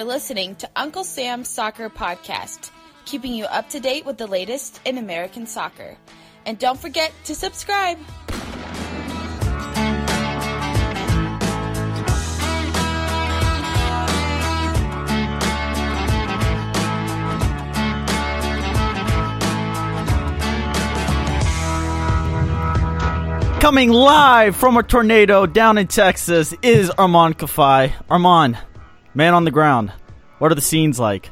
For listening to Uncle Sam's Soccer Podcast, keeping you up to date with the latest in American soccer. And don't forget to subscribe. Coming live from a tornado down in Texas is Armand Kafai. Armand, man on the ground. What are the scenes like?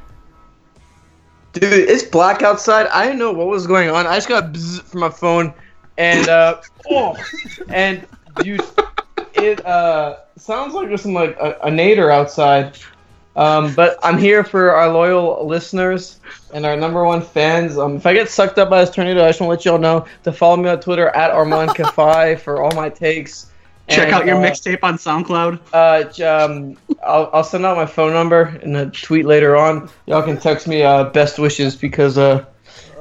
Dude, it's black outside. I didn't know what was going on. I just got bzz from my phone, and uh, oh, and you, it uh sounds like there's some like a, a nader outside. Um, but I'm here for our loyal listeners and our number one fans. Um, if I get sucked up by this tornado, I just want to let y'all know to follow me on Twitter at Armand for all my takes. Check And, out your uh, mixtape on SoundCloud. Uh, um, I'll, I'll send out my phone number in a tweet later on. Y'all can text me uh, best wishes because uh,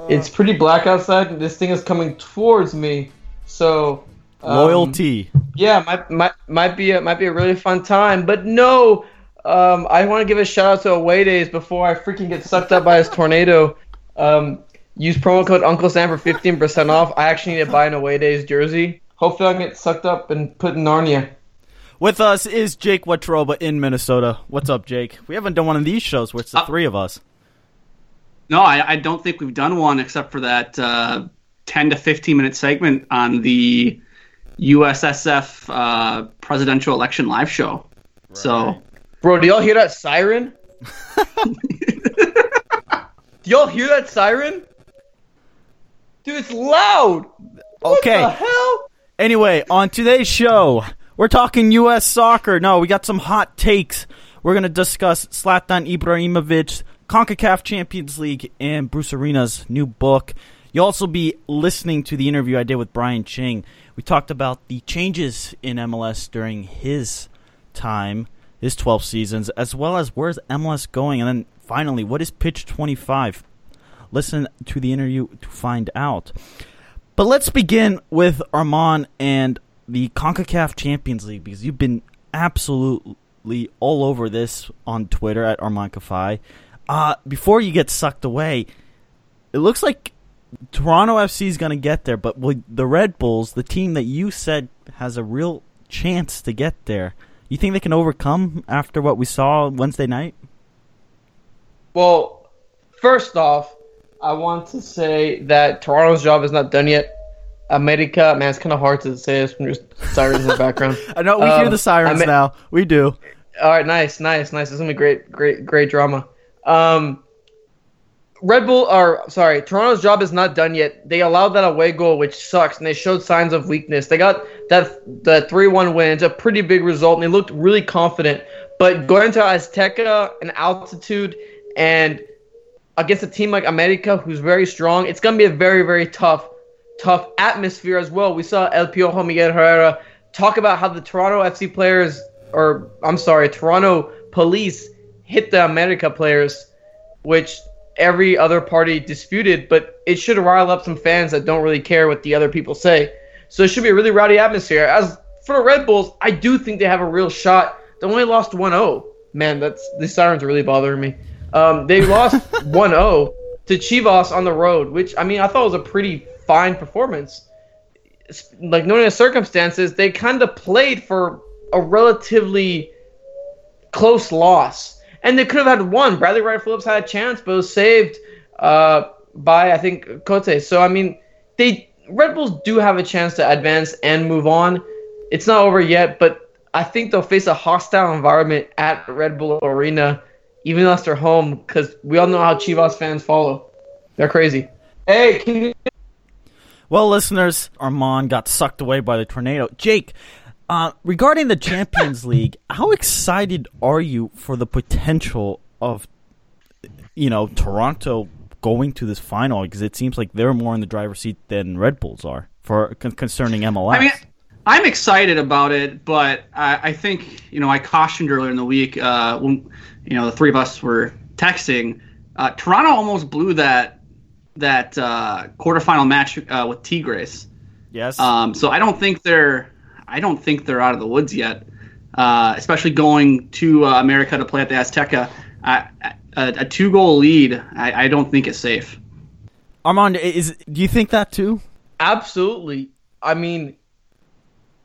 it's pretty black outside and this thing is coming towards me. So um, Loyalty. yeah, might might might be a, might be a really fun time. But no, um, I want to give a shout out to Away Days before I freaking get sucked up by this tornado. Um, use promo code Uncle Sam for fifteen percent off. I actually need to buy an Away Days jersey. Hopefully, I can get sucked up and put in Narnia. With us is Jake Watroba in Minnesota. What's up, Jake? We haven't done one of these shows where it's the Uh, three of us. No, I, I don't think we've done one except for that uh, 10 to 15 minute segment on the USSF uh, presidential election live show. So, Bro, do y'all hear that siren? do y'all hear that siren? Dude, it's loud. What Okay. the hell? Anyway, on today's show, we're talking U.S. soccer. No, we got some hot takes. We're going to discuss Zlatan Ibrahimovic, CONCACAF Champions League, and Bruce Arena's new book. You'll also be listening to the interview I did with Brian Ching. We talked about the changes in MLS during his time, his 12 seasons, as well as where's MLS going, and then finally, what is Pitch 25? Listen to the interview to find out. But let's begin with Armand and the CONCACAF Champions League because you've been absolutely all over this on Twitter at Armand Kafai. Uh, before you get sucked away, it looks like Toronto FC is going to get there, but with the Red Bulls, the team that you said has a real chance to get there, you think they can overcome after what we saw Wednesday night? Well, first off, I want to say that Toronto's job is not done yet. America, man, it's kind of hard to say this when there's sirens in the background. I know we hear Um, the sirens I mean- now. We do. All right, nice, nice, nice. This is gonna be great, great, great drama. Um, Red Bull, or sorry, Toronto's job is not done yet. They allowed that away goal, which sucks, and they showed signs of weakness. They got that the three-one win. It's a pretty big result, and they looked really confident. But going to Azteca and altitude, and against a team like America, who's very strong, it's gonna be a very, very tough, tough atmosphere as well. We saw El Piojo Miguel Herrera talk about how the Toronto FC players, or I'm sorry, Toronto police hit the America players, which every other party disputed, but it should rile up some fans that don't really care what the other people say. So it should be a really rowdy atmosphere. As for the Red Bulls, I do think they have a real shot. They only lost 1-0. Man, that's these sirens are really bothering me. Um, they lost 1-0, to Chivas on the road, which I mean I thought was a pretty fine performance. Like knowing the circumstances, they kind of played for a relatively close loss, and they could have had one. Bradley Wright Phillips had a chance, but was saved uh, by I think Cota. So I mean, they Red Bulls do have a chance to advance and move on. It's not over yet, but I think they'll face a hostile environment at Red Bull Arena, even it's their home, because we all know how Chivas fans follow. They're crazy. Hey, can you Well, listeners, Armand got sucked away by the tornado. Jake, uh, regarding the Champions League, how excited are you for the potential of, you know, Toronto going to this final? Because it seems like they're more in the driver's seat than Red Bulls are for concerning MLS. I mean, I'm excited about it, but I, I think you know I cautioned earlier in the week uh, when you know the three of us were texting. Uh, Toronto almost blew that that uh, quarterfinal match uh, with Tigres. yes. Um, so I don't think they're I don't think they're out of the woods yet. Uh, especially going to uh, America to play at the Azteca, I, a, a two goal lead, I, I don't think is safe. Armand, is do you think that too? Absolutely. I mean,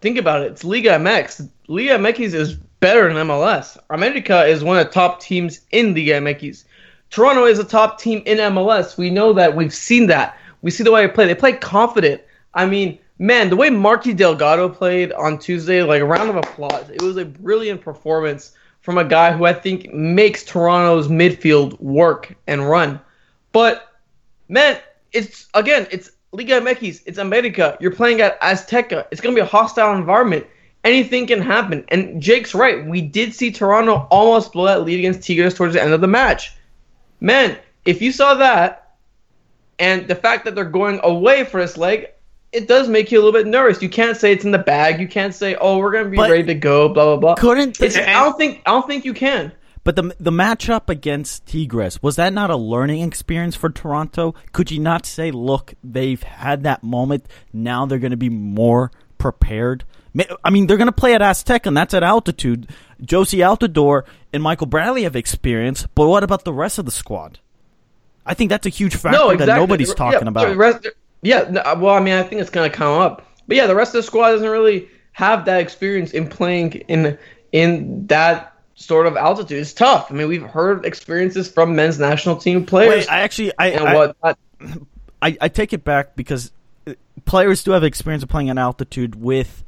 think about it. It's Liga MX. Liga MX is better than MLS. America is one of the top teams in Liga MX. Toronto is a top team in MLS. We know that. We've seen that. We see the way they play. They play confident. I mean, man, the way Marky Delgado played on Tuesday, like a round of applause. It was a brilliant performance from a guy who I think makes Toronto's midfield work and run. But man, it's again, it's Liga MX, it's America. You're playing at Azteca. It's gonna be a hostile environment. Anything can happen. And Jake's right. We did see Toronto almost blow that lead against Tigres towards the end of the match. Man, if you saw that, and the fact that they're going away for this leg, it does make you a little bit nervous. You can't say it's in the bag. You can't say, "Oh, we're gonna be But ready to go." Blah blah blah. Couldn't It's, I don't think I don't think you can. But the the matchup against Tigres was that not a learning experience for Toronto? Could you not say, look, they've had that moment. Now they're going to be more prepared. I mean, they're going to play at Aztec, and that's at altitude. Jozy Altidore and Michael Bradley have experience, but what about the rest of the squad? I think that's a huge factor No, exactly. that nobody's Yeah, talking the about. rest- yeah, uh, well, I mean, I think it's gonna come up, but yeah, the rest of the squad doesn't really have that experience in playing in in that sort of altitude. It's tough. I mean, we've heard experiences from men's national team players Wait, I actually, I, and I, whatnot. I, I take it back because uh, players do have experience of playing at altitude with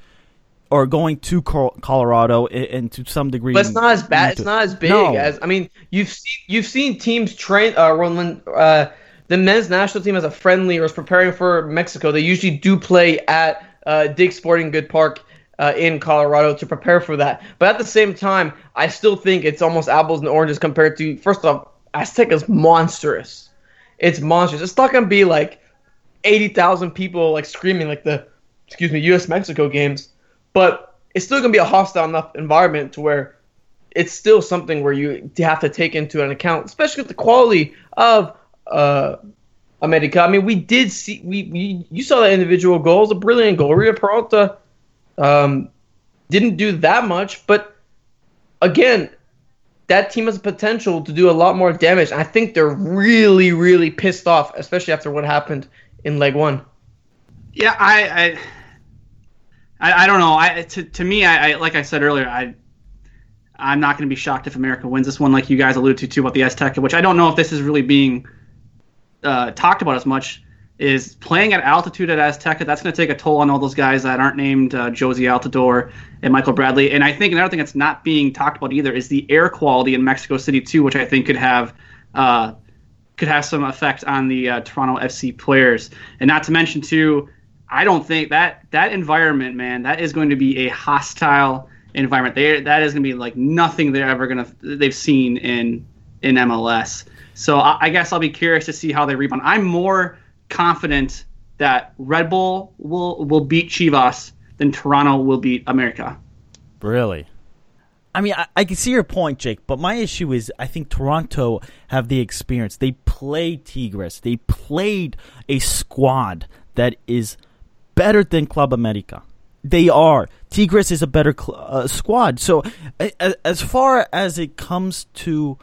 or going to Colorado and, to some degree. But it's not as bad. It's not as big No. as I mean. You've seen you've seen teams train uh, when when uh, the men's national team has a friendly or is preparing for Mexico. They usually do play at uh, Dick's Sporting Good Park uh, in Colorado to prepare for that. But at the same time, I still think it's almost apples and oranges compared to first off, Azteca's monstrous. It's monstrous. It's not gonna be like eighty thousand people like screaming like the excuse me U.S. Mexico games, but it's still gonna be a hostile enough environment to where it's still something where you have to take into an account, especially with the quality of uh, America. I mean, we did see we, we you saw that individual goal, it was a brilliant goal. Ria Peralta um, didn't do that much, but again, that team has potential to do a lot more damage. I think they're really, really pissed off, especially after what happened in leg one. Yeah, I, I, I, don't know. I to, to me, I, I like I said earlier, I, I'm not going to be shocked if America wins this one, like you guys alluded to too about the Azteca, which I don't know if this is really being uh, talked about as much. Is playing at altitude at Azteca that's going to take a toll on all those guys that aren't named uh, Jozy Altidore and Michael Bradley. And I think another thing that's not being talked about either is the air quality in Mexico City too, which I think could have uh, could have some effect on the uh, Toronto FC players. And not to mention too, I don't think that that environment, man, that is going to be a hostile environment. They that is going to be like nothing they're ever going to they've seen in in MLS. So I, I guess I'll be curious to see how they rebound. I'm more confident that Red Bull will will beat Chivas than Toronto will beat America. Really? I mean, I, I can see your point, Jake, but my issue is I think Toronto have the experience. They played Tigres. They played a squad that is better than Club America. They are. Tigres is a better cl- uh, squad. So, a- a- as far as it comes to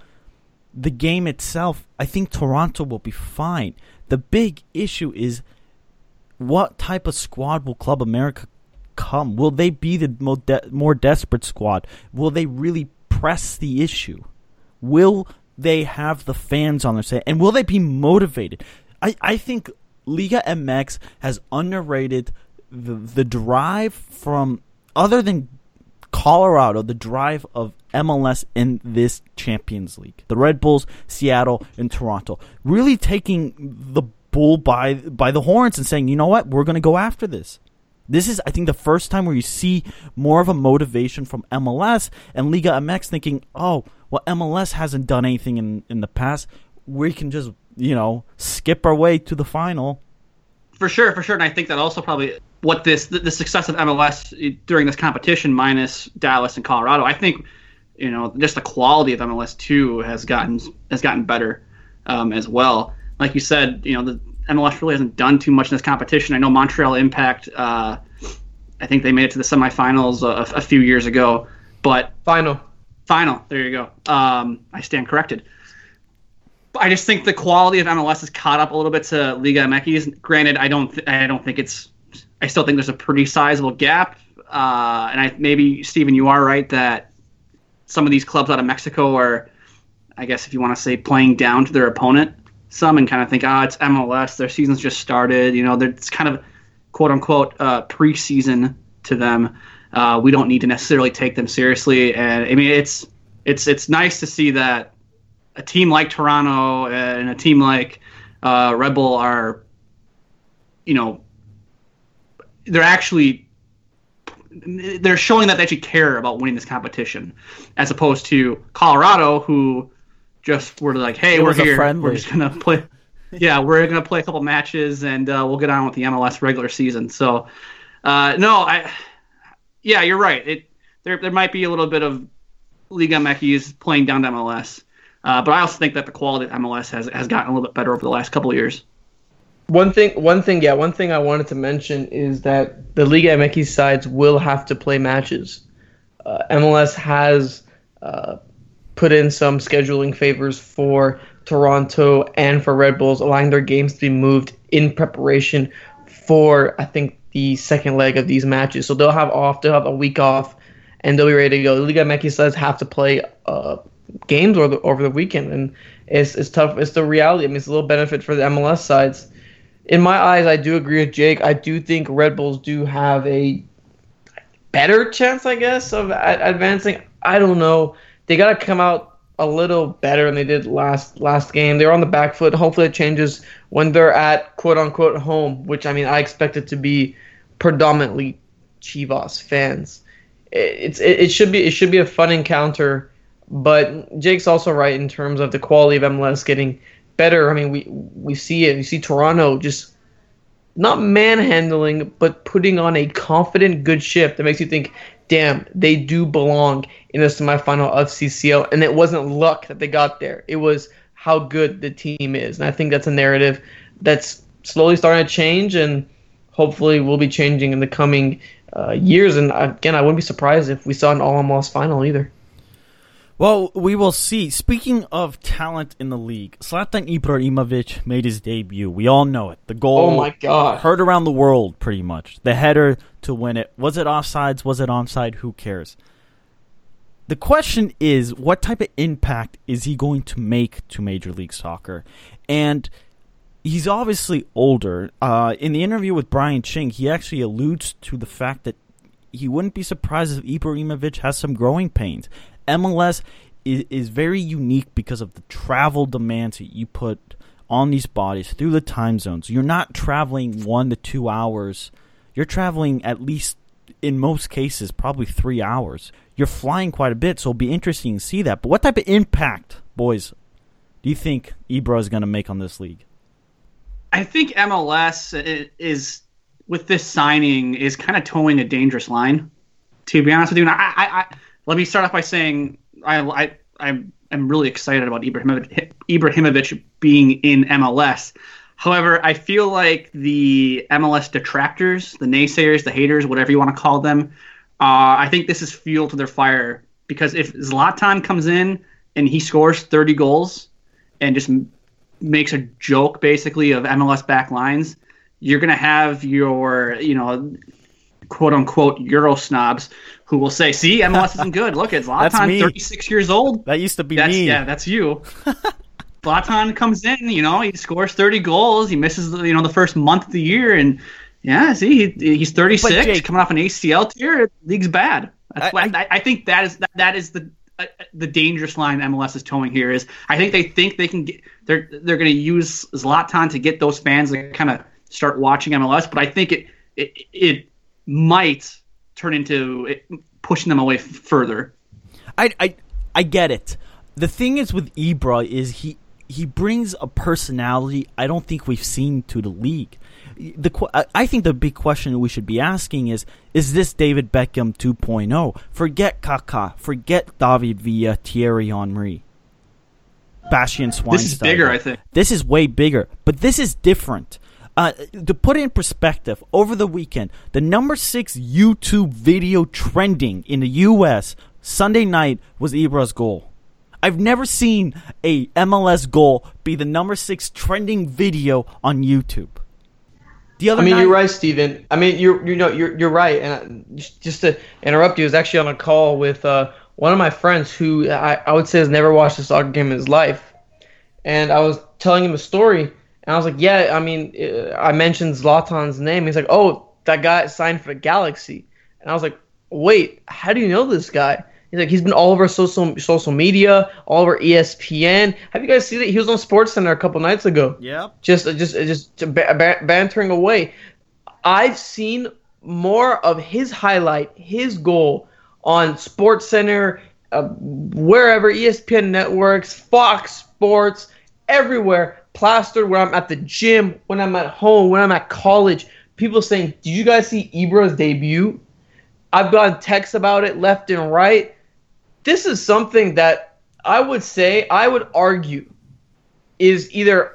the game itself, I think Toronto will be fine. The big issue is what type of squad will Club America come? Will they be the more, de- more desperate squad? Will they really press the issue? Will they have the fans on their side? And will they be motivated? I, I think Liga MX has underrated the, the drive from, other than Colorado, the drive of MLS in this Champions League. The Red Bulls, Seattle, and Toronto. Really taking the bull by by the horns and saying, you know what, we're going to go after this. This is, I think, the first time where you see more of a motivation from MLS and Liga MX thinking, oh, well, MLS hasn't done anything in, in the past. We can just, you know, skip our way to the final. For sure, for sure. And I think that also probably what this, the, success of MLS during this competition, minus Dallas and Colorado, I think, you know, just the quality of MLS too has gotten has gotten better um, as well. Like you said, you know, the MLS really hasn't done too much in this competition. I know Montreal Impact. Uh, I think they made it to the semifinals a, a, few years ago, but final, final. There you go. Um, I stand corrected. I just think the quality of MLS has caught up a little bit to Liga MX. Granted, I don't. Th- I don't think it's. I still think there's a pretty sizable gap. Uh, and I maybe Steven, you are right that some of these clubs out of Mexico are, I guess, if you want to say, playing down to their opponent some and kind of think, ah, oh, it's MLS. Their season's just started. You know, it's kind of quote unquote uh, preseason to them. Uh, we don't need to necessarily take them seriously. And I mean, it's it's it's nice to see that a team like Toronto and a team like uh, Red Bull are, you know, they're actually they're showing that they actually care about winning this competition, as opposed to Colorado, who just were like, hey, it we're here. Friendly. We're just gonna play. yeah, we're gonna play a couple matches and uh, we'll get on with the MLS regular season. So, uh, no, I, yeah, you're right. It there there might be a little bit of Liga MX playing down to MLS, uh, but I also think that the quality of MLS has has gotten a little bit better over the last couple of years. One thing, one thing, yeah, one thing I wanted to mention is that the Liga MX sides will have to play matches. Uh, MLS has uh, put in some scheduling favors for Toronto and for Red Bulls, allowing their games to be moved in preparation for I think the second leg of these matches. So they'll have off, they'll have a week off, and they'll be ready to go. The Liga MX sides have to play uh, games over the, over the weekend, and it's it's tough. It's the reality. I mean, it's a little benefit for the MLS sides. In my eyes, I do agree with Jake. I do think Red Bulls do have a better chance, I guess, of advancing. I don't know they got to come out a little better than they did last last game. They're on the back foot. Hopefully, it changes when they're at quote unquote home, which I mean I expect it to be predominantly Chivas fans. It's it, it should be it should be a fun encounter, but Jake's also right in terms of the quality of MLS getting better. I mean we we see it. We see Toronto just not manhandling, but putting on a confident, good shift that makes you think, damn, they do belong in the semifinal of CCL. And it wasn't luck that they got there, it was how good the team is. And I think that's a narrative that's slowly starting to change and hopefully will be changing in the coming uh, years. And again, I wouldn't be surprised if we saw an all MLS final either. Well, we will see. Speaking of talent in the league, Zlatan Ibrahimovic made his debut. We all know it. The goal. Oh my god! Heard around the world, pretty much. The header to win it. Was it offsides? Was it onside? Who cares? The question is, what type of impact is he going to make to Major League Soccer? And he's obviously older. Uh, in the interview with Brian Ching, he actually alludes to the fact that he wouldn't be surprised if Ibrahimovic has some growing pains. MLS is, is very unique because of the travel demands that you put on these bodies through the time zones. You're not traveling one to two hours you're traveling at least in most cases probably three hours. You're flying quite a bit, so it'll be interesting to see that. But what type of impact, boys, do you think Ibra is going to make on this league? I think MLS uh, is with this signing is kind of toeing a dangerous line. To be honest with you, and I, I let me start off by saying I, I, I'm, I'm really excited about Ibrahimovic, Ibrahimovic being in MLS However, I feel like the MLS detractors, the naysayers, the haters, whatever you want to call them, uh, I think this is fuel to their fire because if Zlatan comes in and he scores 30 goals and just makes a joke basically of MLS back lines, you're going to have your, you know, quote unquote Euro snobs who will say, see, MLS isn't good. Look, it's me. 36 years old. That used to be That's, me. yeah, that's you. Zlatan comes in, you know, he scores 30 goals. He misses, you know, the first month of the year. And yeah, see, he, he's 36, Jake- coming off an ACL tear. League's bad. That's I- what, I, I think that is that, that is the uh, the dangerous line MLS is toeing here. Is I think they think they can get they're they're going to use Zlatan to get those fans to kind of start watching MLS, but I think it it it might turn into it, pushing them away further. I, I I get it. The thing is with Ibra is he he brings a personality I don't think we've seen to the league. The I- I think the big question we should be asking is is this David Beckham 2.0? Forget Kaká, forget David Villa, Thierry Henry, Bastian Schweinsteiger. This is bigger, I think. This is way bigger, but this is different. Uh, to put it in perspective, over the weekend, the number six YouTube video trending in the U.S. Sunday night was Ibra's goal. I've never seen a MLS goal be the number six trending video on YouTube. The other I mean, night, you're right, Steven. I mean, you're you know you're you're right. And uh, just- just to interrupt you, I was actually on a call with uh, one of my friends who I, I would say has never watched a soccer game in his life, and I was telling him a story, and I was like, yeah, I mean, uh, I mentioned Zlatan's name. He's like, oh, that guy signed for Galaxy, and I was like, wait, how do you know this guy? He's like, he's been all over social social media, all over ESPN. Have you guys seen it? He was on Sports Center a couple nights ago yeah, just just just ba- ba- bantering away. I've seen more of his highlight, his goal on Sports Center, uh, wherever ESPN networks, Fox Sports, everywhere, plastered. When I'm at the gym, when I'm at home, when I'm at college, people saying, "Did you guys see Ibra's debut?" I've gotten texts about it left and right. This is something that I would say, I would argue, is either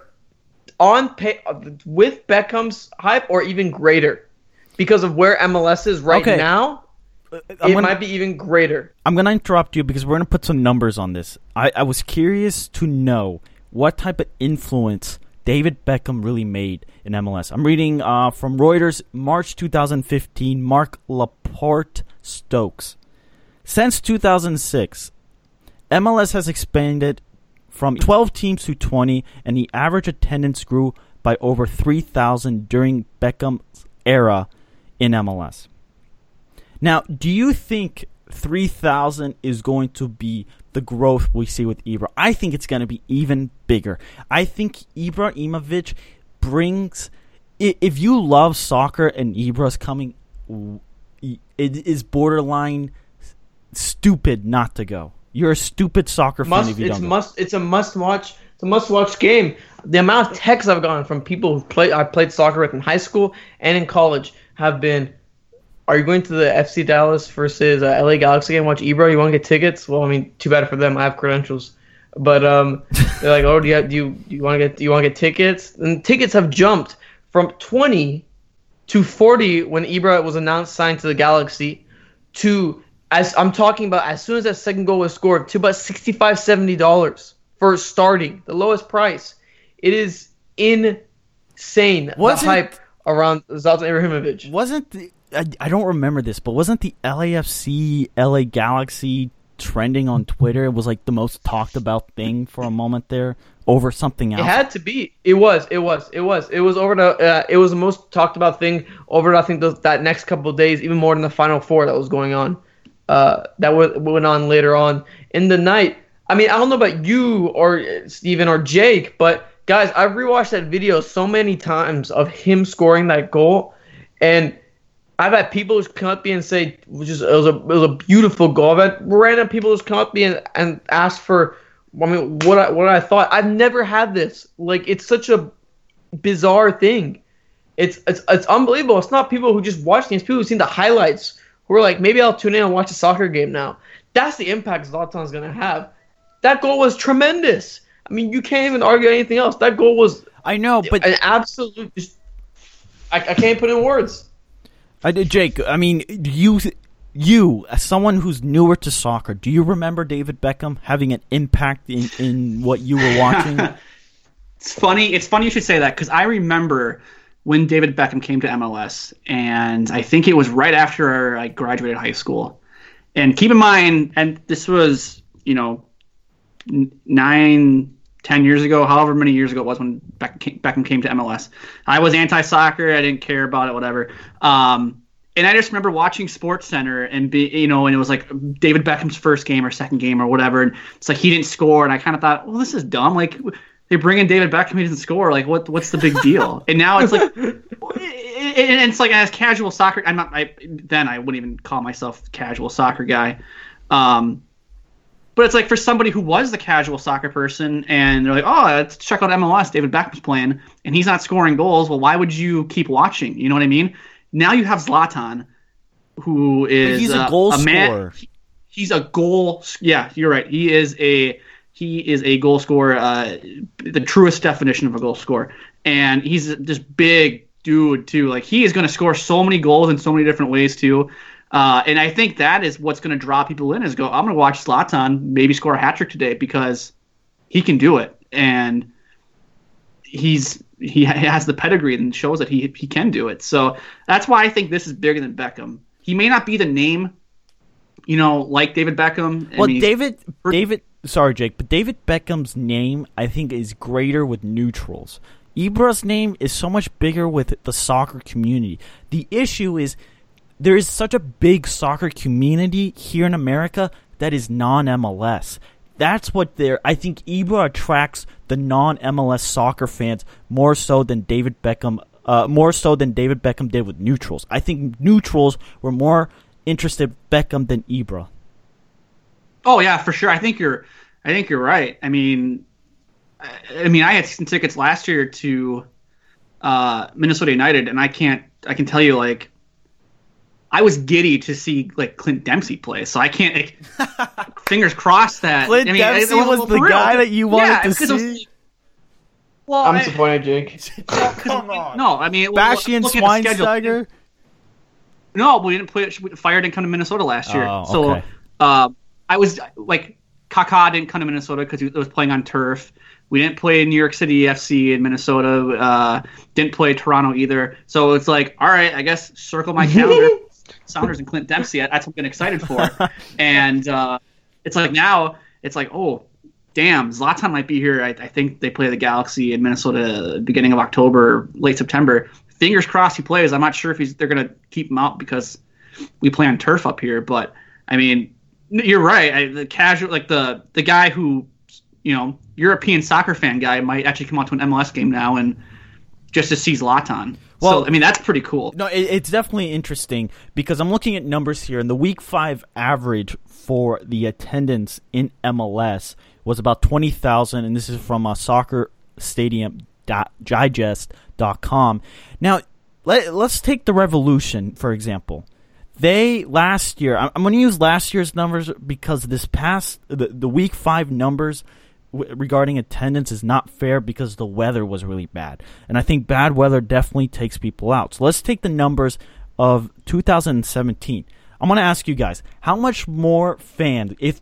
on pay with Beckham's hype or even greater because of where MLS is right Okay. now. Uh, I'm it gonna- might be even greater. I'm going to interrupt you because we're going to put some numbers on this. I, I was curious to know what type of influence David Beckham really made in MLS. I'm reading uh, from Reuters, March 2015, Mark Lamport Stokes. Since 2006, MLS has expanded from 12 teams to 20, and the average attendance grew by over 3,000 during Beckham's era in MLS. Now, do you think 3,000 is going to be the growth we see with Ibra? I think it's going to be even bigger. I think Ibra Ibrahimovic brings. If you love soccer and Ibra's coming, it is borderline stupid not to go. You're a stupid soccer fan if you it's don't. go. must it's a must watch. It's a must watch game. The amount of texts I've gotten from people who play I played soccer with in high school and in college have been. Are you going to the FC Dallas versus uh, LA Galaxy game? Watch Ibra. You want to get tickets? Well, I mean, too bad for them. I have credentials, but um, they're like, oh, do you have, do you do you want to get do you want to get tickets? And tickets have jumped from twenty to forty when Ibra was announced signed to the Galaxy to as I'm talking about as soon as that second goal was scored to about 65 70 dollars for starting the lowest price it is insane Wasn't- the hype around Zlatan Ibrahimovic wasn't the, I, I don't remember this, but wasn't the LAFC LA Galaxy trending on Twitter? It was like the most talked about thing for a moment there over something else. it had to be it was it was it was it was over the uh, it was the most talked about thing over I think those, that next couple of days even more than the final four that was going on uh, that w- went on later on in the night. I mean, I don't know about you or uh, Steven or Jake, but guys, I've rewatched that video so many times of him scoring that goal, and I've had people just come up to me and say, which is it was a it was a beautiful goal. I've had random people just come up to me and, and ask for, I mean, what I what I thought. I've never had this. Like, it's such a bizarre thing. It's it's it's unbelievable. It's not people who just watch things. People who've seen the highlights who are like, maybe I'll tune in and watch a soccer game now. That's the impact Zlatan's gonna have. That goal was tremendous. I mean, you can't even argue anything else. That goal was I know, but an absolute. Just, I, I can't put in words. I did, Jake. I mean, you you, as someone who's newer to soccer, do you remember David Beckham having an impact in, in what you were watching? it's funny. It's funny you should say that because I remember when David Beckham came to MLS, and I think it was right after I graduated high school. And keep in mind, and this was you know nine, ten years ago, however many years ago it was when Beckham came to MLS. I was anti-soccer. I didn't care about it. Whatever. Um, and I just remember watching Sports Center and be you know, and it was like David Beckham's first game or second game or whatever, and it's like he didn't score, and I kind of thought, well, this is dumb. Like they bring in David Beckham, he doesn't score. Like what what's the big deal? and now it's like, and it's like as casual soccer, I'm not. I then I wouldn't even call myself casual soccer guy. Um, but it's like for somebody who was the casual soccer person and they're like, oh, let's check out MLS. David Beckham's playing and he's not scoring goals. Well, why would you keep watching? You know what I mean? Now you have Zlatan, who is he's a goal a man, scorer. He's a goal. Yeah, you're right. He is a he is a goal scorer, uh, the truest definition of a goal scorer, and he's this big dude too. Like he is going to score so many goals in so many different ways too. Uh, and I think that is what's going to draw people in is go, I'm going to watch Zlatan maybe score a hat trick today because he can do it. And he's he has the pedigree and shows that he he can do it. So that's why I think this is bigger than Beckham. He may not be the name, you know, like David Beckham. I well, mean, David David sorry Jake, but David Beckham's name I think is greater with neutrals. Ibra's name is so much bigger with the soccer community. The issue is there is such a big soccer community here in America that is non MLS that's what they're. I think Ibra attracts the non MLS soccer fans more so than David Beckham. Uh, more so than David Beckham did with neutrals. I think neutrals were more interested Beckham than Ibra. Oh yeah, for sure. I think you're. I think you're right. I mean, I, mean, I had some tickets last year to uh, Minnesota United, and I can't. I can tell you, like, I was giddy to see like Clint Dempsey play, so I can't. Like, fingers crossed that Clint I mean, Dempsey was, was the real. guy that you wanted yeah, to see. Was, well, I'm I, disappointed, Jake. Come on. No, I mean, Bastian Schweinsteiger. No, we didn't play. Fire didn't come to Minnesota last year, oh, so uh, I was like, Kaká didn't come to Minnesota because he was playing on turf. We didn't play New York City FC in Minnesota. Uh, didn't play Toronto either. So it's like, all right, I guess circle my calendar. Sounders and Clint Dempsey. That's what I'm getting excited for. and uh, it's like now it's like, oh, damn, Zlatan might be here. I, I, think they play the Galaxy in Minnesota beginning of October, late September. Fingers crossed he plays. I'm not sure if he's they're gonna keep him out because we play on turf up here. But I mean, you're right. I, the casual, like the the guy who, you know, European soccer fan guy might actually come out to an MLS game now and just to see Zlatan. Well, so, I mean, that's pretty cool. No, it, it's definitely interesting because I'm looking at numbers here, and the Week Five average for the attendance in MLS was about twenty thousand, and this is from a uh, Soccer Stadium Digest.com. Now, let, let's take the Revolution for example. They last year, I'm going to use last year's numbers because this past the, the Week Five numbers regarding attendance is not fair because the weather was really bad. And I think bad weather definitely takes people out. So let's take the numbers of 2017. I'm going to ask you guys, how much more fans if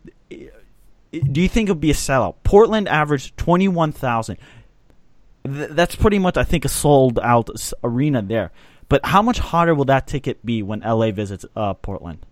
do you think it would be a sellout? Portland averaged 21,000. That's pretty much I think a sold out arena there. But how much hotter will that ticket be when LA visits uh, Portland?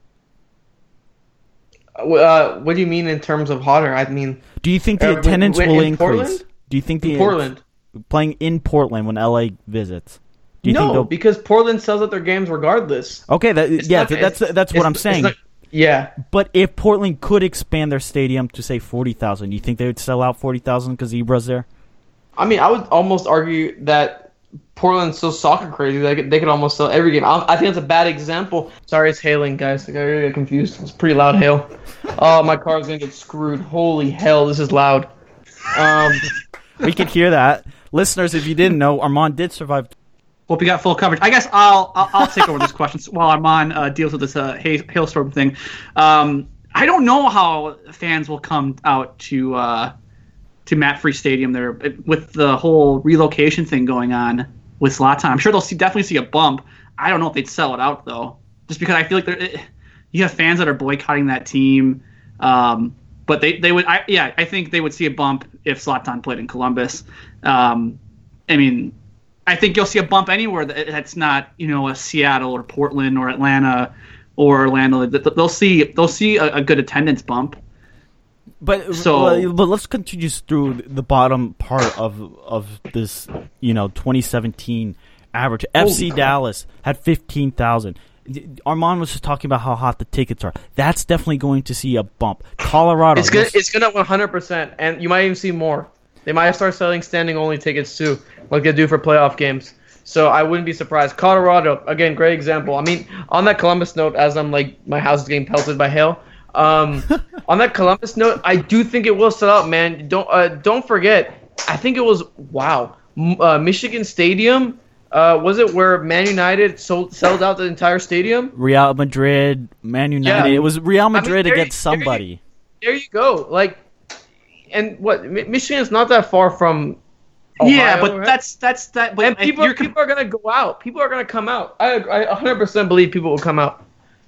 Uh, what do you mean in terms of hotter? I mean, do you think the uh, attendance will in increase? Portland? Do you think the in Portland playing in Portland when LA visits? Do you no, because Portland sells out their games regardless. Okay, that, yeah, not, that's that's what I'm saying. Not, yeah, but if Portland could expand their stadium to say forty thousand, you think they would sell out forty thousand because Ibra's there? I mean, I would almost argue that Portland's so soccer crazy they could, they could almost sell every game. I, I think it's a bad example. Sorry, it's hailing, guys. I got get confused. It's pretty loud hail. Oh, my car's gonna get screwed. Holy hell, this is loud. Um, we could hear that, listeners. If you didn't know, Armand did survive. Hope you got full coverage. I guess I'll I'll, I'll take over this question while Armand uh, deals with this uh, hailstorm thing. Um, I don't know how fans will come out to uh, to Mapfre Stadium there with the whole relocation thing going on with Zlatan. I'm sure they'll see definitely see a bump. I don't know if they'd sell it out though, just because I feel like. It, you have fans that are boycotting that team. Um, but they, they would, I, yeah, I think they would see a bump if Zlatan played in Columbus. Um, I mean, I think you'll see a bump anywhere that, that's not, you know, a Seattle or Portland or Atlanta or Orlando. They'll see, they'll see a, a good attendance bump. But so, but let's continue through the bottom part of of this, you know, 2017 average. Oh, FC crap. Dallas had 15,000. Armand was just talking about how hot the tickets are. That's definitely going to see a bump. Colorado, it's gonna, it's gonna 100, percent and you might even see more. They might start selling standing only tickets too, like they do for playoff games. So I wouldn't be surprised. Colorado, again, great example. I mean, on that Columbus note, as I'm like my house is getting pelted by hail. Um, on that Columbus note, I do think it will sell out, man. Don't uh, don't forget. I think it was wow, uh, Michigan Stadium uh, was it where Man United sold sold out the entire stadium? Real Madrid, Man United. Yeah. It was Real Madrid I mean, against somebody. There you, there you, go. Like, and what? Michigan's not that far from. Ohio, yeah, but right? that's that's that. But and people, people are gonna go out. People are gonna come out. I I 100 percent believe people will come out.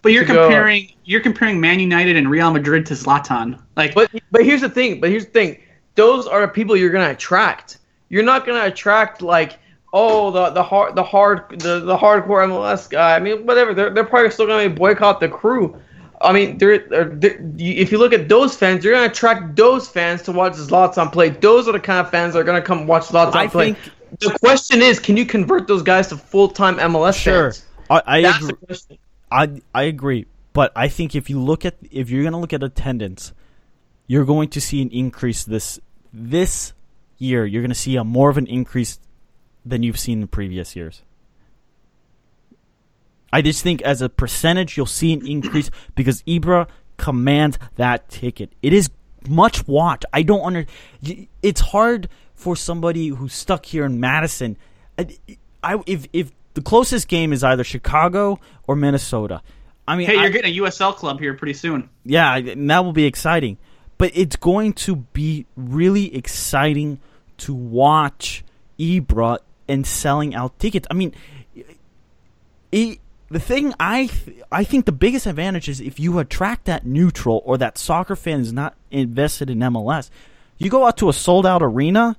But you're comparing go. you're comparing Man United and Real Madrid to Zlatan. Like, but but here's the thing. But here's the thing. Those are the people you're gonna attract. You're not gonna attract like oh the the hard the hard the, the hardcore MLS guy. I mean, whatever. They're they're probably still gonna boycott the crew. I mean, they're, they're, they're, if you look at those fans, you're gonna attract those fans to watch Zlatan play. Those are the kind of fans that are gonna come watch Zlatan I play. Think, the question is, can you convert those guys to full time MLS sure. fans? I, I agree. I I agree, but I think if you look at if you're gonna look at attendance, you're going to see an increase this this year. You're gonna see a more of an increase than you've seen in previous years. I just think as a percentage, you'll see an increase because Ibra commands that ticket. It is much watched. I don't under. It's hard for somebody who's stuck here in Madison. I, I if if the closest game is either Chicago or Minnesota. I mean, hey, you're I, getting a USL club here pretty soon. Yeah, and that will be exciting. But it's going to be really exciting to watch Ibra and selling out tickets. I mean, it, the thing I th- I think the biggest advantage is if you attract that neutral or that soccer fan is not invested in MLS. You go out to a sold out arena,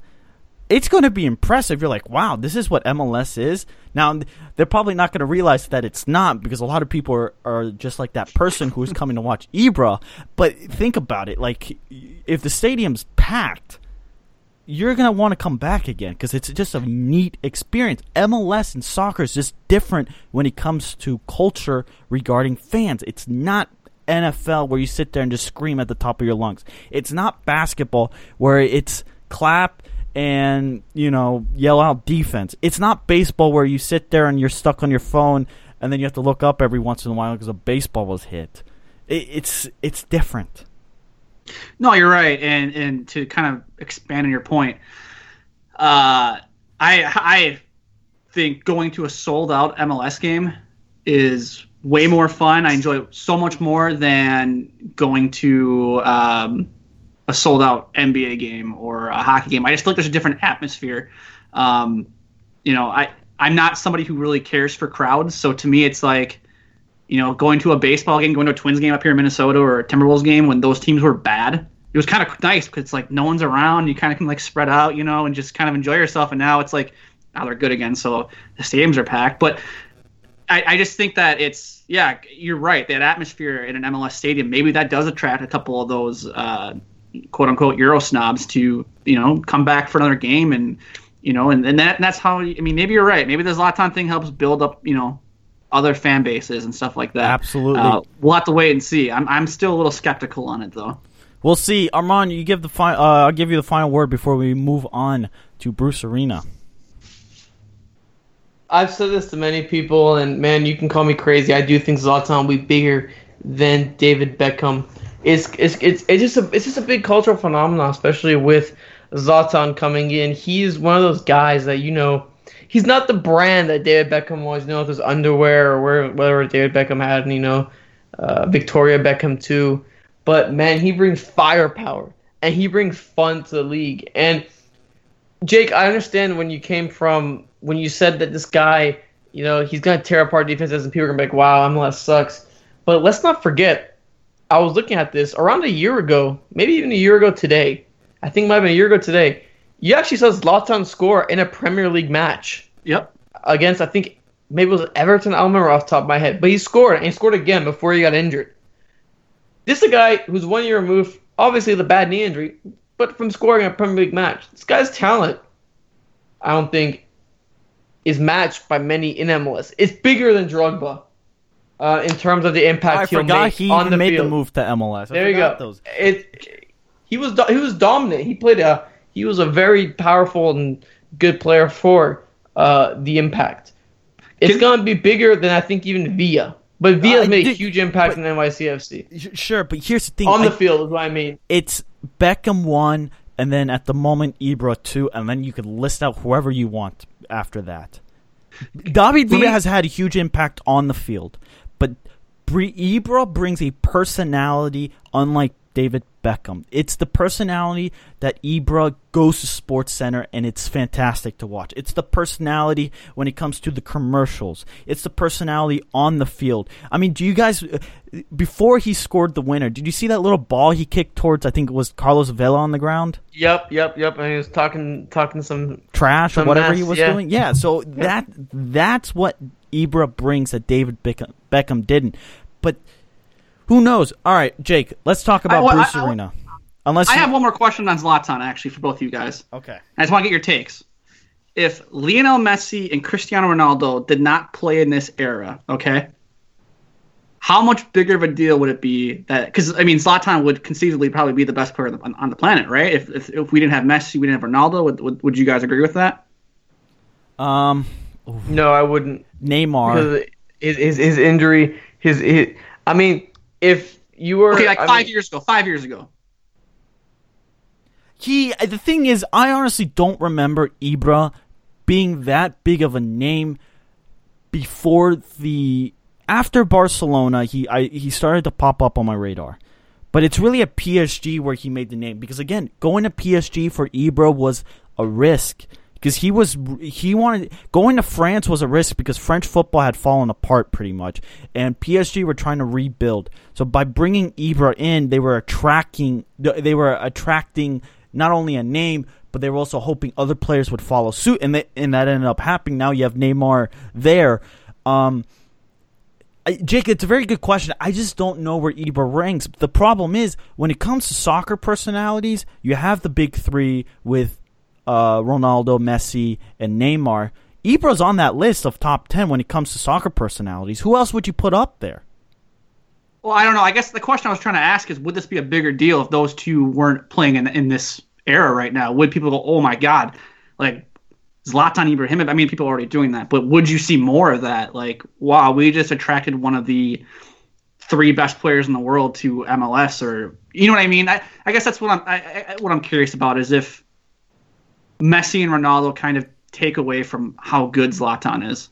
it's going to be impressive. You're like, wow, this is what MLS is. Now they're probably not going to realize that it's not because a lot of people are, are just like that person who's coming to watch Ibra. But think about it, like if the stadium's packed you're going to want to come back again because it's just a neat experience. MLS and soccer is just different when it comes to culture regarding fans. It's not NFL where you sit there and just scream at the top of your lungs. It's not basketball where it's clap and, you know, yell out defense. It's not baseball where you sit there and you're stuck on your phone and then you have to look up every once in a while because a baseball was hit. it's it's different. No, you're right, and and to kind of expand on your point, uh, I I think going to a sold out MLS game is way more fun. I enjoy it so much more than going to um, a sold out NBA game or a hockey game. I just feel like there's a different atmosphere. Um, you know, I I'm not somebody who really cares for crowds, so to me, it's like you know, going to a baseball game, going to a Twins game up here in Minnesota or a Timberwolves game when those teams were bad, it was kind of nice because it's like no one's around. You kind of can like spread out, you know, and just kind of enjoy yourself. And now it's like now they're good again, so the stadiums are packed. But I, I just think that it's yeah, you're right. That atmosphere in an MLS stadium, maybe that does attract a couple of those uh, quote unquote Euro snobs to you know come back for another game and you know and, and that and that's how I mean maybe you're right. Maybe the Zlatan thing helps build up you know other fan bases and stuff like that. Absolutely. Uh, we'll have to wait and see. I'm I'm still a little skeptical on it though. We'll see. Armand, you give the fi- uh, I'll give you the final word before we move on to Bruce Arena. I've said this to many people, and man, you can call me crazy. I do think Zlatan will be bigger than David Beckham. It's it's it's, it's just a it's just a big cultural phenomenon, especially with Zlatan coming in. He's one of those guys that you know he's not the brand that David Beckham was. You know, with his underwear or where, whatever David Beckham had, and you know, uh, Victoria Beckham too. But man, he brings firepower and he brings fun to the league. And Jake, I understand when you came from when you said that this guy, you know, he's gonna tear apart defenses and people are gonna be like, "Wow, MLS sucks." But let's not forget, I was looking at this around a year ago, maybe even a year ago today. I think it might have been a year ago today. You actually saw Zlatan score in a Premier League match Yep. against, I think, maybe it was Everton. I don't remember off the top of my head. But he scored, and he scored again before he got injured. This is a guy who's one year removed, obviously, the bad knee injury, but from scoring a Premier League match. This guy's talent, I don't think, is matched by many in MLS. It's bigger than Drogba uh, in terms of the impact I he'll forgot make he on the made field. the move to MLS. I There you go. Those. It, he was he was dominant. He played a he was a very powerful and good player for uh, the impact. It's Can- gonna be bigger than I think even Villa. But Villa Uh, made a huge impact but- in NYCFC Sure, but here's the thing. on I- the field is what I mean. it's Beckham one, and then at the moment Ibra two, and then you could list out whoever you want after that. David Villa has had a huge impact on the field, but Bri- Ibra brings a personality unlike David Beckham. It's the personality that Ibra goes to Sports Center and it's fantastic to watch. It's the personality when it comes to the commercials. It's the personality on the field. I mean, do you guys uh, before he scored the winner, did you see that little ball he kicked towards I think it was Carlos Vela on the ground? Yep, yep, yep. And he was talking talking some. trash or whatever mess, he was yeah. doing. Yeah, so that that's what Ibra brings that David Beckham, Beckham didn't. But who knows? All right, Jake, let's talk about well, Bruce I- I- Arena. Unless I you, have one more question on Zlatan, actually, for both of you guys. okay. I just want to get your takes. If Lionel Messi and Cristiano Ronaldo did not play in this era, okay, how much bigger of a deal would it be that? Because I mean, Zlatan would conceivably probably be the best player on, on the planet, right? If, if if we didn't have Messi, we didn't have Ronaldo. Would, would would you guys agree with that? Um, No, I wouldn't. Neymar. because his, his his injury, his, his I mean, if you were Okay, like I five mean, years ago. Five years ago. He the thing is, I honestly don't remember Ibra being that big of a name before the after Barcelona. He I he started to pop up on my radar. But it's really at PSG where he made the name because again, going to PSG for Ibra was a risk because he was he wanted going to France was a risk because French football had fallen apart pretty much and PSG were trying to rebuild. So by bringing Ibra in, they were attracting they were attracting not only a name but they were also hoping other players would follow suit and that and that ended up happening. Now you have Neymar there. Um Jake, it's a very good question. I just don't know where Ibra ranks. The problem is when it comes to soccer personalities, you have the big three with uh, Ronaldo, Messi, and Neymar. Ibra's on that list of top ten when it comes to soccer personalities. Who else would you put up there? Well, I don't know. I guess the question I was trying to ask is, would this be a bigger deal if those two weren't playing in in this era right now? Would people go, "Oh my God," like Zlatan Ibrahimovic? I mean, people are already doing that, but would you see more of that? Like, wow, we just attracted one of the three best players in the world to MLS, or you know what I mean? I, I guess that's what I'm I, I, what I'm curious about is if Messi and Ronaldo kind of take away from how good Zlatan is.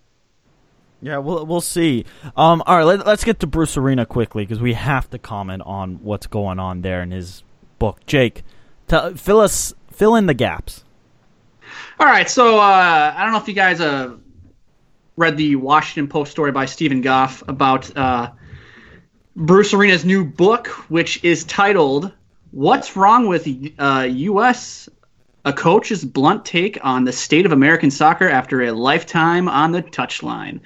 Yeah, we'll we'll see. Um, all right, let, let's get to Bruce Arena quickly because we have to comment on what's going on there in his book. Jake, tell, fill us fill in the gaps. All right, so uh, I don't know if you guys uh, read the Washington Post story by Steven Goff about uh, Bruce Arena's new book, which is titled "What's Wrong with uh, U.S." A coach's blunt take on the state of American soccer after a lifetime on the touchline.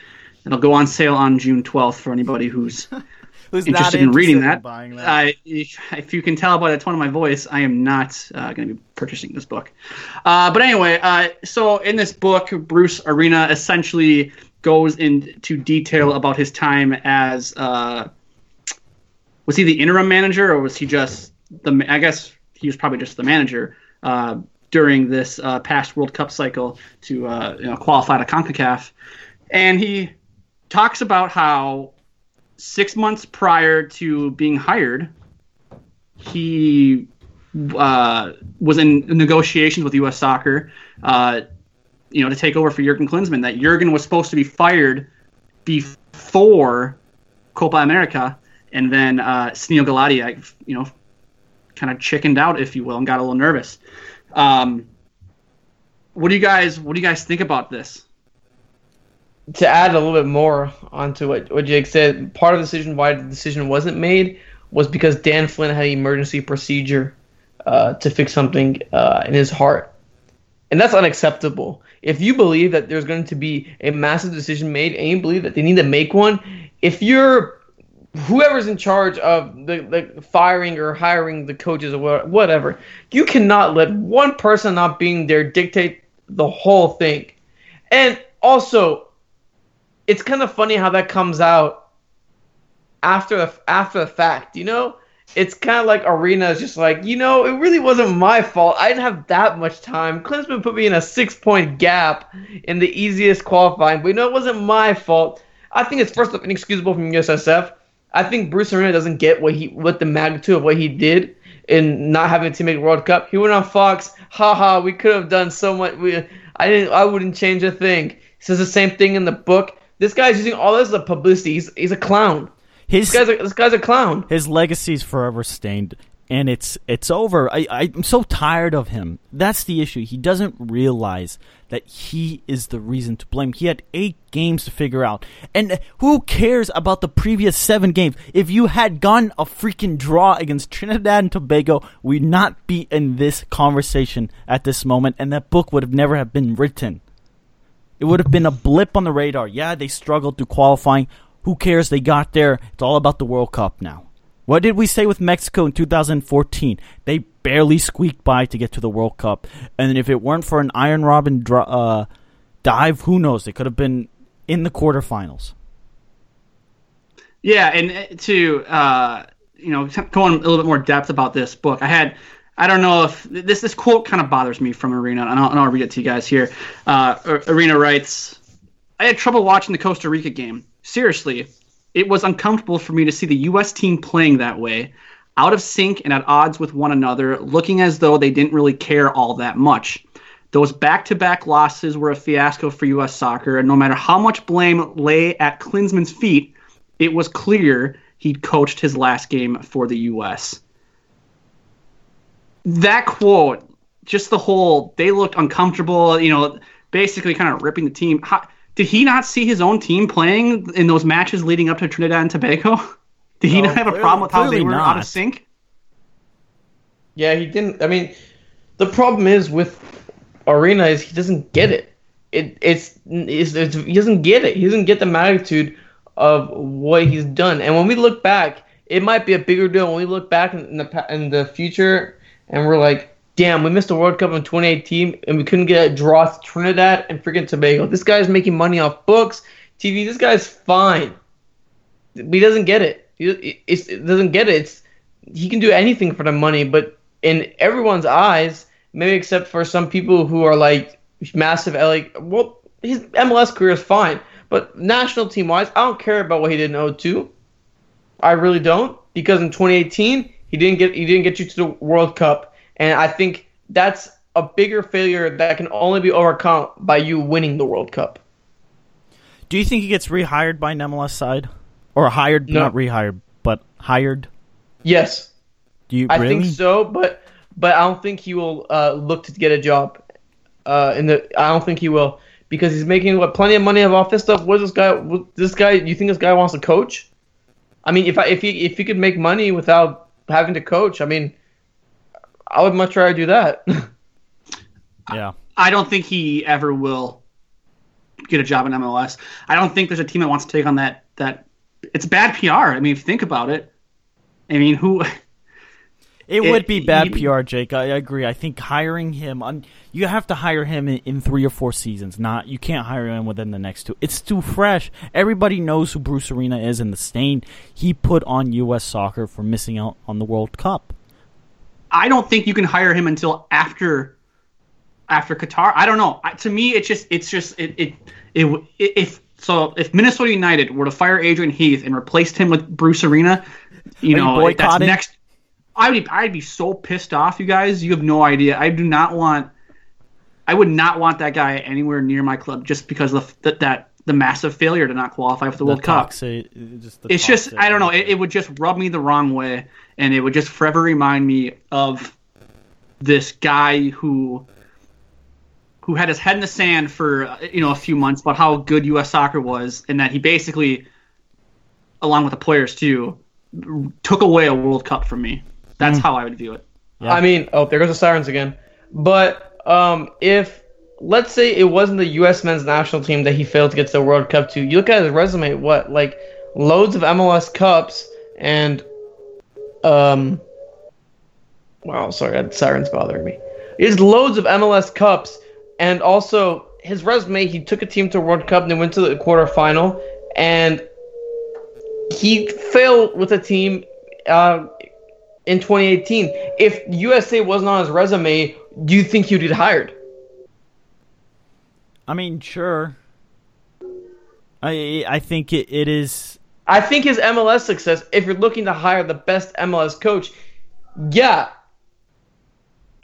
It'll go on sale on June 12th for anybody who's Who's interested in reading that. buying I, if, if you can tell by the tone of my voice, I am not uh, going to be purchasing this book. Uh, but anyway, uh, so in this book, Bruce Arena essentially goes into detail about his time as uh, was he the interim manager or was he just the? I guess he was probably just the manager uh, during this uh, past World Cup cycle to uh, you know, qualify to Concacaf, and he talks about how six months prior to being hired, he uh, was in negotiations with U.S. Soccer, uh, you know, to take over for Jurgen Klinsmann. That Jurgen was supposed to be fired before Copa America, and then uh, Gulati, you know, kind of chickened out, if you will, and got a little nervous. Um, what do you guys What do you guys think about this? to add a little bit more onto what, what Jake said, part of the decision why the decision wasn't made was because Dan Flynn had an emergency procedure uh, to fix something uh, in his heart. And that's unacceptable. If you believe that there's going to be a massive decision made and you believe that they need to make one, if you're whoever's in charge of the, the firing or hiring the coaches or whatever, you cannot let one person not being there dictate the whole thing. And also, it's kind of funny how that comes out after the, after the fact, you know? It's kind of like Arena is just like, you know, it really wasn't my fault. I didn't have that much time. Klinsmann put me in a six point gap in the easiest qualifying, but you know, it wasn't my fault. I think it's first off inexcusable from USSF. I think Bruce Arena doesn't get what he what the magnitude of what he did in not having to make World Cup. He went on Fox, haha, we could have done so much. We, I didn't. I wouldn't change a thing. He says the same thing in the book. This guy's using all this as a publicity. He's, he's a clown. His This guy's a, this guy's a clown. his legacy's forever stained and it's it's over I i'm so tired of him that's the issue he doesn't realize that he is the reason to blame. He had eight games to figure out. And who cares about the previous seven games? If you had gotten a freaking draw against trinidad and tobago we'd not be in this conversation at this moment and that book would have never have been written. It would have been a blip on the radar. Yeah they struggled through qualifying. Who cares? They got there. It's all about the world cup now what did we say with Mexico in 2014? They barely squeaked by to get to the World Cup. And if it weren't for an Arjen Robben uh, dive, who knows? They could have been in the quarterfinals. Yeah, and uh, to uh, you know, go in a little bit more depth about this book, I had. I don't know if this this quote kind of bothers me from Arena, and I'll, and I'll read it to you guys here. Uh, Arena writes, "I had trouble watching the Costa Rica game. Seriously, it was uncomfortable for me to see the U.S. team playing that way, out of sync and at odds with one another, looking as though they didn't really care all that much. Those back to back losses were a fiasco for U.S. soccer, and no matter how much blame lay at Klinsmann's feet, it was clear he'd coached his last game for the U.S. That quote, just the whole, they looked uncomfortable, you know, basically kind of ripping the team. How, did he not see his own team playing in those matches leading up to Trinidad and Tobago? Did he No, not have a problem with how they clearly were out not. of sync? Yeah, he didn't. I mean, the problem is with Arena is he doesn't get it. It it's, it's, it's he doesn't get it. He doesn't get the magnitude of what he's done. And when we look back, it might be a bigger deal when we look back in the in the future and we're like, damn, we missed the World Cup in 2018 and we couldn't get a draw with Trinidad and freaking Tobago. This guy's making money off books, TV. This guy's fine. He doesn't get it. He it doesn't get it. It's, he can do anything for the money, but in everyone's eyes, maybe except for some people who are like massive LA. Well, his MLS career is fine, but national team wise, I don't care about what he did in 02. I really don't because in 2018 he didn't get he didn't get you to the World Cup, and I think that's a bigger failure that can only be overcome by you winning the World Cup. Do you think he gets rehired by an MLS side? Or hired, No. not rehired, but hired? Yes, Do you I really? think so, but but I don't think he will uh, look to get a job. Uh, in the I don't think he will because he's making what plenty of money off this stuff. What is this guy? What, this guy? You think this guy wants to coach? I mean, if I, if he if he could make money without having to coach, I mean, I would much rather do that. Yeah. I don't think he ever will get a job in MLS. I don't think there's a team that wants to take on that. That it's bad PR. I mean, if you think about it, I mean, who? It, It- would be bad you- PR, Jake. I agree. I think hiring him on you have to hire him in, in three or four seasons. Not you can't hire him within the next two. It's too fresh. Everybody knows who Bruce Arena is and the stain he put on U.S. soccer for missing out on the World Cup. I don't think you can hire him until after after Qatar. I don't know. I, to me, it's just it's just it it, it if so if Minnesota United were to fire Adrian Heath and replaced him with Bruce Arena, you Are you know that's next. I would I'd be so pissed off, you guys. You have no idea. I do not want. I would not want that guy anywhere near my club just because of the, that that the massive failure to not qualify for the World the Cup. just the it's just I don't know. It, it would just rub me the wrong way, and it would just forever remind me of this guy who who had his head in the sand for uh, you know a few months about how good U.S. soccer was, and that he basically, along with the players too, took away a World Cup from me. That's how I would view it. Yeah. I mean, oh, there goes the sirens again. But um, if let's say it wasn't the U.S. men's national team that he failed to get to the World Cup to, you look at his resume. What like loads of MLS Cups and um. Wow, sorry, siren's bothering me. He has loads of MLS Cups and also his resume. He took a team to World Cup and they went to the quarterfinal, and he failed with a team uh, in 2018. If USA wasn't on his resume, do you think he'd get hired? I mean, sure. I I think it, it is. I think his MLS success, if you're looking to hire the best MLS coach, yeah,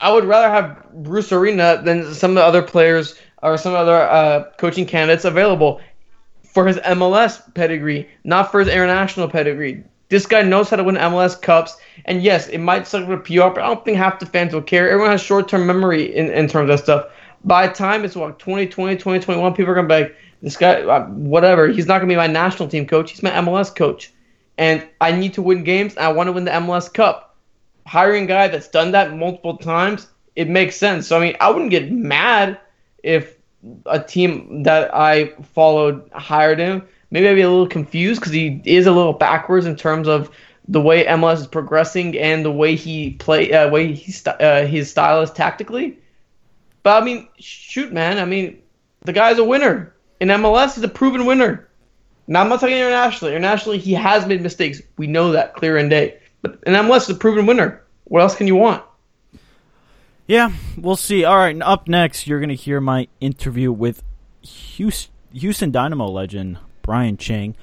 I would rather have Bruce Arena than some of the other players or some other uh, coaching candidates available for his MLS pedigree, not for his international pedigree. This guy knows how to win MLS Cups, and yes, it might suck with PR, but I don't think half the fans will care. Everyone has short-term memory in, in terms of stuff. By the time it's what 2020, 2021, people are gonna be like, this guy, uh, whatever. He's not gonna be my national team coach. He's my MLS coach, and I need to win games. I want to win the MLS Cup. Hiring a guy that's done that multiple times, it makes sense. So I mean, I wouldn't get mad if a team that I followed hired him. Maybe I'd be a little confused because he is a little backwards in terms of the way MLS is progressing and the way he play, uh, way he st- uh, his style is tactically. But I mean, shoot, man. I mean, the guy's a winner in MLS. He's a proven winner. Now I'm not talking internationally. Internationally, he has made mistakes. We know that clear and day. But in MLS, he's a proven winner. What else can you want? Yeah, we'll see. All right, up next, you're going to hear my interview with Houston, Dynamo legend Brian Ching.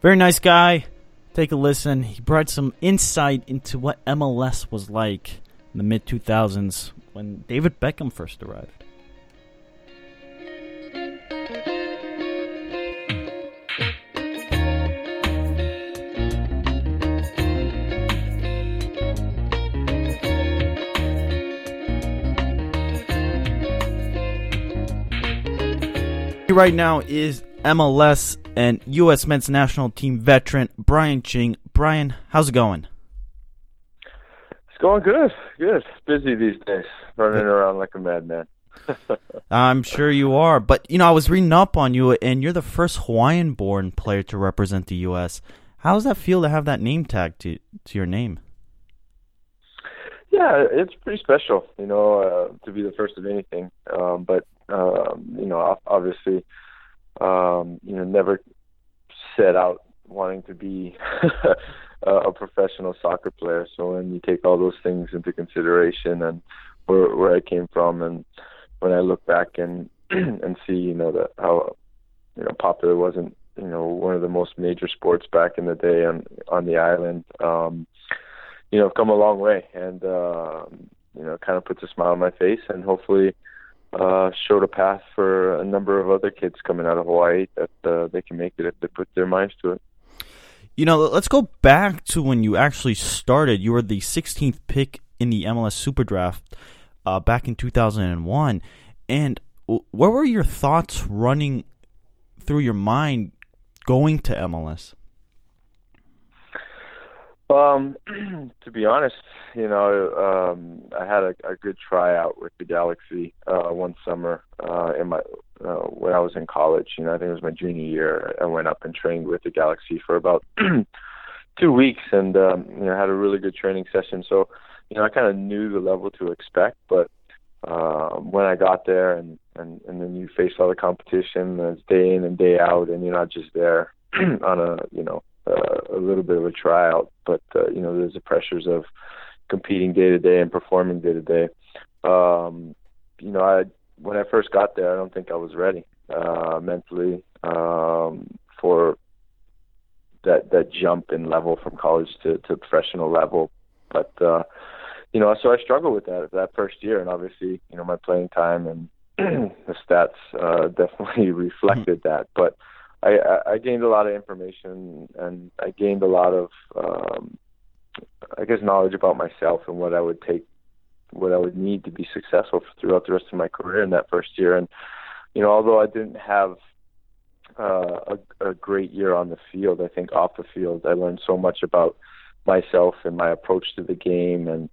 Very nice guy. Take a listen. He brought some insight into what MLS was like in the mid 2000s when David Beckham first arrived. Right now is MLS and U.S. men's national team veteran Brian Ching. Brian, how's it going? It's going good. Good. Busy these days, running around like a madman. I'm sure you are, but you know I was reading up on you, and you're the first Hawaiian-born player to represent the U.S. How does that feel to have that name tag to to your name? Yeah, it's pretty special, you know, uh, to be the first of anything. Um, but um, you know, obviously, um, you know, never set out wanting to be a professional soccer player. So when you take all those things into consideration and where where I came from, and when I look back and and see, you know, that how you know popular wasn't, you know, one of the most major sports back in the day on on the island. Um, you know, I've come a long way, and uh, you know, kind of puts a smile on my face, and hopefully uh, showed a path for a number of other kids coming out of Hawaii that uh, they can make it if they put their minds to it. You know, let's go back to when you actually started. You were the 16th pick in the MLS Super Draft uh, back in 2001. And what were your thoughts running through your mind going to MLS? Um, to be honest, you know, um, I had a, a good tryout with the Galaxy uh, one summer uh, in my uh, when I was in college. You know, I think it was my junior year. I went up and trained with the Galaxy for about two weeks, and um, you know, had a really good training session. So, you know, I kind of knew the level to expect. But uh, when I got there, and and and then you face all the competition, and it's day in and day out, and you're not just there on a you know uh, a little bit of a tryout, but uh, you know there's the pressures of competing day to day and performing day to day. Um, you know, I when I first got there, I don't think I was ready uh, mentally um, for that that jump in level from college to, to professional level. But uh, you know, so I struggled with that that first year, and obviously, you know, my playing time and the stats uh, definitely reflected that. But I, I gained a lot of information and I gained a lot of, um, I guess, knowledge about myself and what I would take what I would need to be successful throughout the rest of my career in that first year. And you know, although I didn't have uh, a, a great year on the field, I think off the field I learned so much about myself and my approach to the game and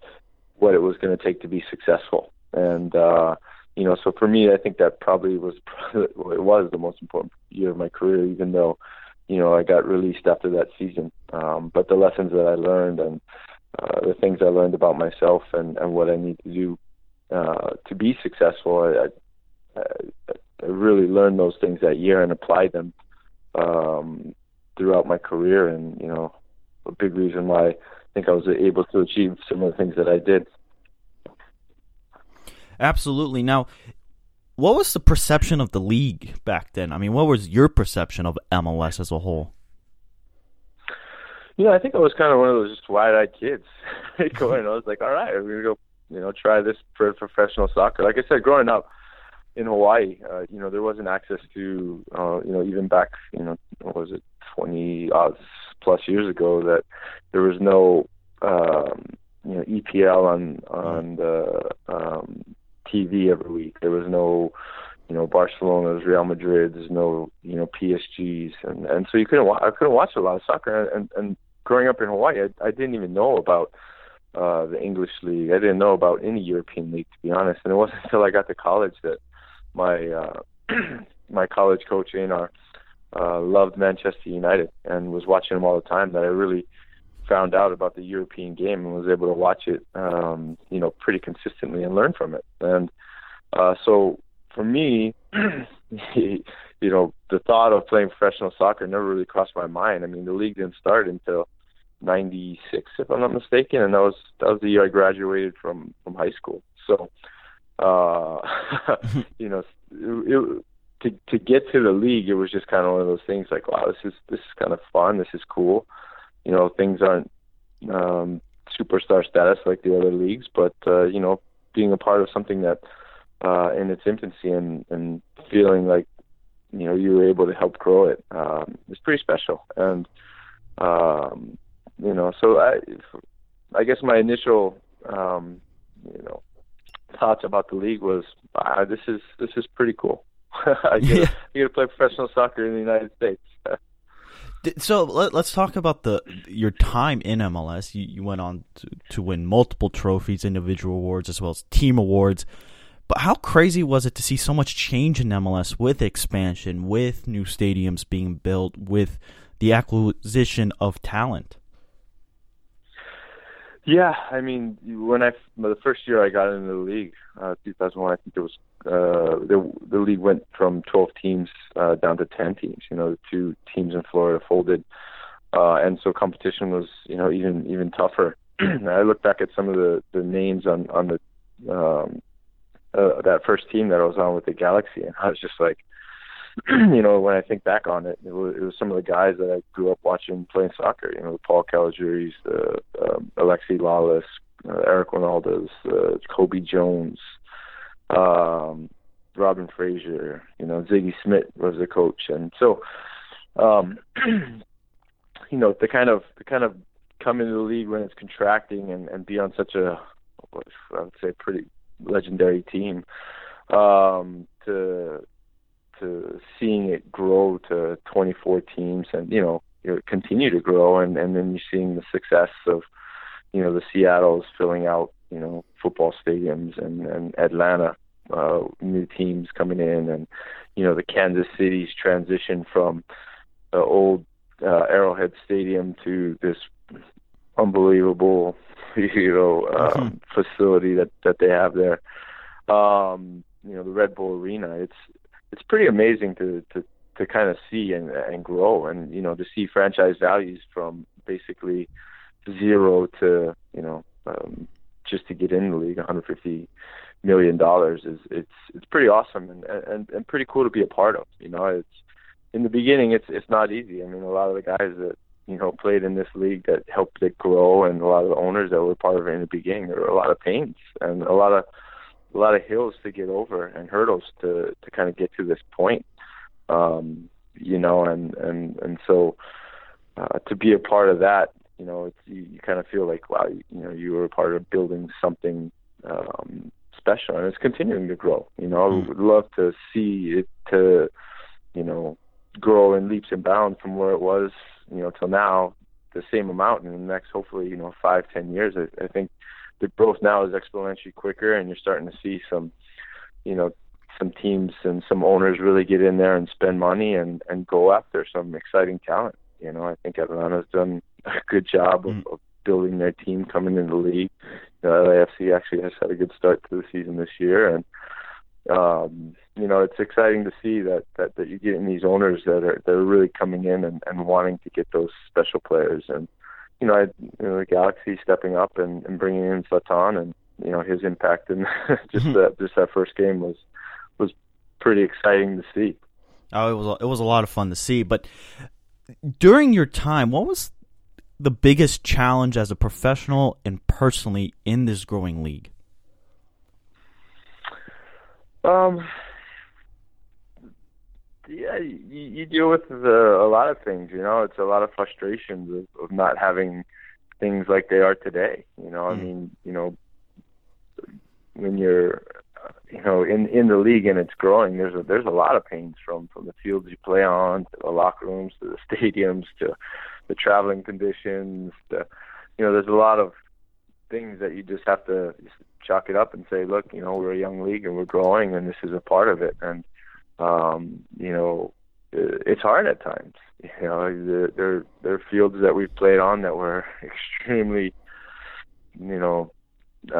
what it was going to take to be successful. And uh, you know, so for me, I think that probably was it was the most important year of my career, even though you know I got released after that season. Um, but the lessons that I learned and uh, the things I learned about myself and, and what I need to do uh, to be successful, I, I, I really learned those things that year and applied them um, throughout my career. And you know, a big reason why I think I was able to achieve some of the things that I did. Absolutely. Now, what was the perception of the league back then? I mean, what was your perception of MLS as a whole? You know, I think I was kind of one of those just wide-eyed kids going. I was like, all right, we're gonna go, you know, try this for professional soccer. Like I said, growing up in Hawaii, uh, you know, there wasn't access to, uh, you know, even back, you know, what was it, 20 uh, plus years ago, that there was no, um, you know, EPL on on the um, TV every week. There was no, you know, Barcelona's, Real Madrid's, no, you know, PSG's, and and so you couldn't. Wa- I couldn't watch a lot of soccer, and and growing up in Hawaii, I, I didn't even know about uh, the English league. I didn't know about any European league, to be honest. And it wasn't until I got to college that my uh, my college coach Einar uh, loved Manchester United and was watching them all the time. That I really found out about the European game and was able to watch it, um, you know, pretty consistently and learn from it. And uh, so for me, you know, the thought of playing professional soccer never really crossed my mind. I mean, the league didn't start until '96, if I'm not mistaken, and that was that was the year I graduated from from high school. So, uh, you know, it, it, to to get to the league, it was just kind of one of those things like, wow, this is this is kind of fun, this is cool. You know, things aren't um, superstar status like the other leagues, but uh, you know, being a part of something that uh, in its infancy and and feeling like you know you were able to help grow it um, is pretty special. And um, you know, so I I guess my initial um, you know thoughts about the league was ah, this is this is pretty cool. I get, get to play professional soccer in the United States. so let, us talk about the your time in MLS. You, you went on to, to win multiple trophies, individual awards, as well as team awards. But how crazy was it to see so much change in MLS with expansion, with new stadiums being built, with the acquisition of talent? Yeah, I mean, when I the first year I got into the league, uh, 2001, I think there was uh, the the league went from 12 teams uh, down to 10 teams. You know, the two teams in Florida folded, uh, and so competition was you know even even tougher. I look back at some of the the names on on the um, uh, that first team that I was on with the Galaxy, and I was just like, you know, when I think back on it, it was, it was some of the guys that I grew up watching playing soccer. You know, Paul Caligiuris, the um, Alexi Lalas, uh, Eric Wynaldas, uh, Cobi Jones, um, Robin Fraser. You know, Sigi Schmid was the coach, and so, um, you know, the kind of the kind of come into the league when it's contracting and, and be on such a I would say pretty legendary team um, to to seeing it grow to 24 teams and you know continue to grow and and then you're seeing the success of you know the Seattle's filling out you know football stadiums and and Atlanta uh, new teams coming in and you know the Kansas City's transition from the old uh, Arrowhead Stadium to this unbelievable you know um, mm-hmm. facility that that they have there um you know the Red Bull Arena it's it's pretty amazing to to to kind of see and and grow and you know to see franchise values from basically zero to you know um, just to get in the league 150 million dollars is it's it's pretty awesome and, and and pretty cool to be a part of you know it's in the beginning it's it's not easy. I mean a lot of the guys that you know played in this league that helped it grow and a lot of the owners that were part of it in the beginning there were a lot of pains and a lot of a lot of hills to get over and hurdles to to kind of get to this point. Um, you know, and and and so uh, to be a part of that, you know, it's, you, you kind of feel like wow, you, you know, you were a part of building something um, special, and it's continuing to grow. You know, Mm. I would love to see it to, you know, grow in leaps and bounds from where it was, you know, till now, the same amount in the next, hopefully, you know, five, ten years. I, I think the growth now is exponentially quicker, and you're starting to see some, you know, some teams and some owners really get in there and spend money and and go after some exciting talent. You know, I think Atlanta's done a good job of, Mm. of building their team coming into the league. You know, LAFC actually has had a good start to the season this year, and um, you know, it's exciting to see that that that you're getting these owners that are that are really coming in and, and wanting to get those special players. And you know, I, you know, the Galaxy stepping up and, and bringing in Zlatan and you know his impact in just that just that first game was was pretty exciting to see. Oh, it was it was a lot of fun to see. But during your time, what was the biggest challenge as a professional and personally in this growing league? Um, yeah, you, you deal with the, a lot of things. You know, it's a lot of frustrations of, of not having things like they are today. You know, I Mm. mean, you know, when you're, you know, in in the league and it's growing, there's a there's a lot of pains from from the fields you play on to the locker rooms to the stadiums to the traveling conditions. To, you know, there's a lot of things that you just have to chalk it up and say, look, you know, we're a young league and we're growing, and this is a part of it. And um, you know, it- it's hard at times. You know, there there are fields that we've played on that were extremely, you know,